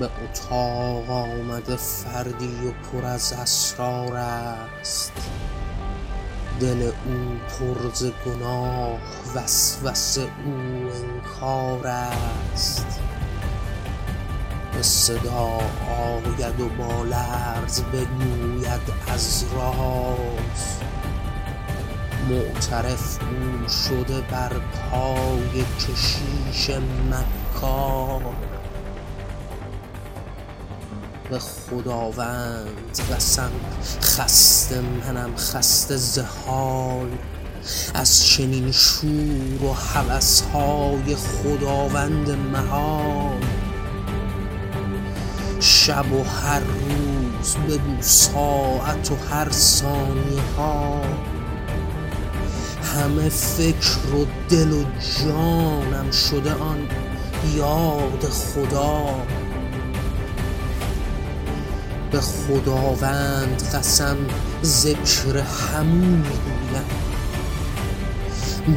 به اتاق آمده فردی و پر از اسرار است. دل او پر ز گناه وسوسه او انکار است. به صدا آید و با لرز بگوید از راز. معترف او شده بر پای کشیش مکار. به خداوند قسم خسته منم خسته ز حال از چنین شور و هوسهای خداوند محال شب و هر روز بگو ساعت و هر ثانیه ها. همه فکر و دل و جانم شده آن یاد خدا. به خداوند قسم ذکر همون می‌گویم.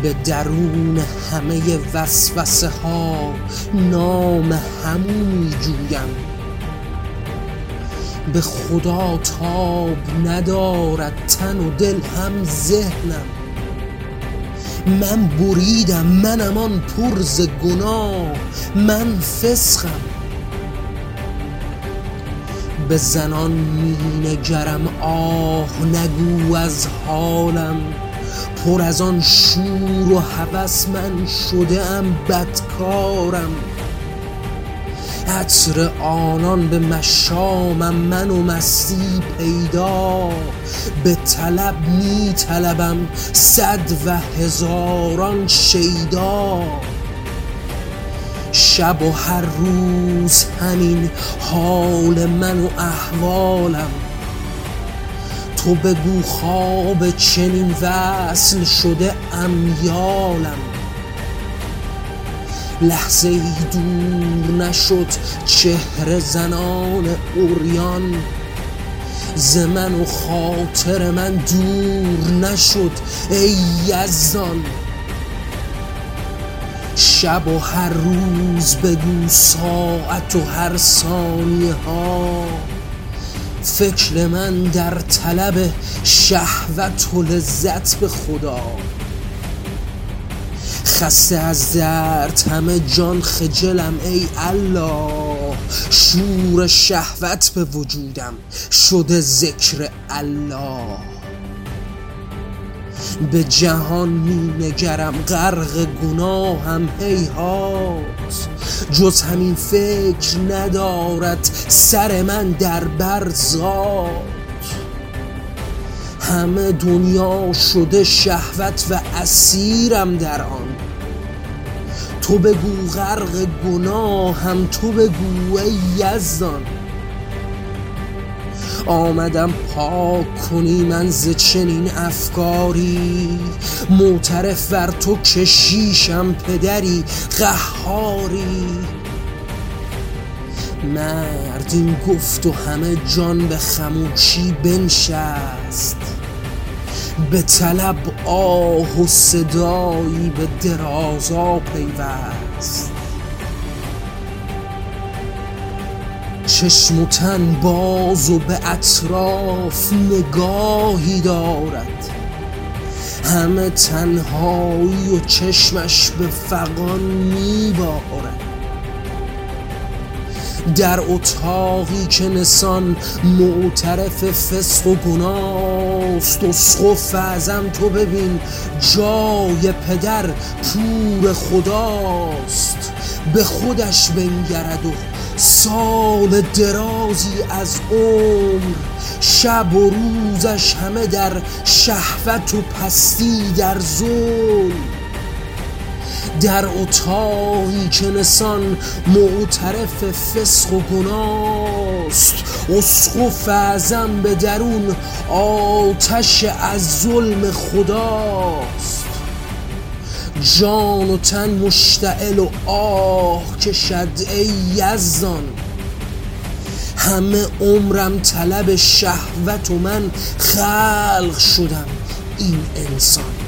به درون همه وسوسه ها نام همون میجویم. به خدا تاب ندارد تن و دل هم ذهنم. من بریدم منم آن پر ز گناه من فسقم به زنان می نگرم آه نگو از حالم. پر از آن شور و هوس من شده ام بدکارم. عطر آنان به مشامم من و مستی پیدا. به طلب می طلبم صد و هزاران شیدا. شب و هر روز همین حال من و احوالم. تو بگو خواب چنین وصل شده امیالم. لحظه ای دور نشد چهره زنان اوریان ز و خاطر من دور نشد ای یزدان. شب و هر روز بگو ساعت و هر ثانیه ها. فکر من در طلب شهوت و لذت به خدا. خسته از درد همه جان خجلم ای الله. شور شهوت به وجودم شده ذکر الله. به جهان می نگرم غرق گناهم هیهات. جز همین فکر ندارد سر من در برزاد همه دنیا شده شهوت و اسیرم در آن. تو بگو غرق گناهم تو بگو ای یزدان. آمدم پاک کنی من ز چنین افکاری. معترف بر تو کشیشم پدری قهاری. مردیم گفت و همه جان به خموشی بنشست. به طلب آه و صدایی به درازا پیوست. چشم و تن باز و به اطراف نگاهی دارد. همه تنهایی و چشمش به فقان میبارد. در اتاقی که نسان معترف فسق و گناست اسقف اعظم تو ببین جای پدر پور خداست. به خودش بنگرد و سال درازی از عمر شب و روزش همه در شهوت و پستی در ظلم. در اتاقی که نسان معترف فسق و گناست اسقف اعظم به درون آتش از ظلم خداست. جان و تن مشتعل و آه کشد ای یزدان. همه عمرم طلب شهوت و من خلق شدم این انسان.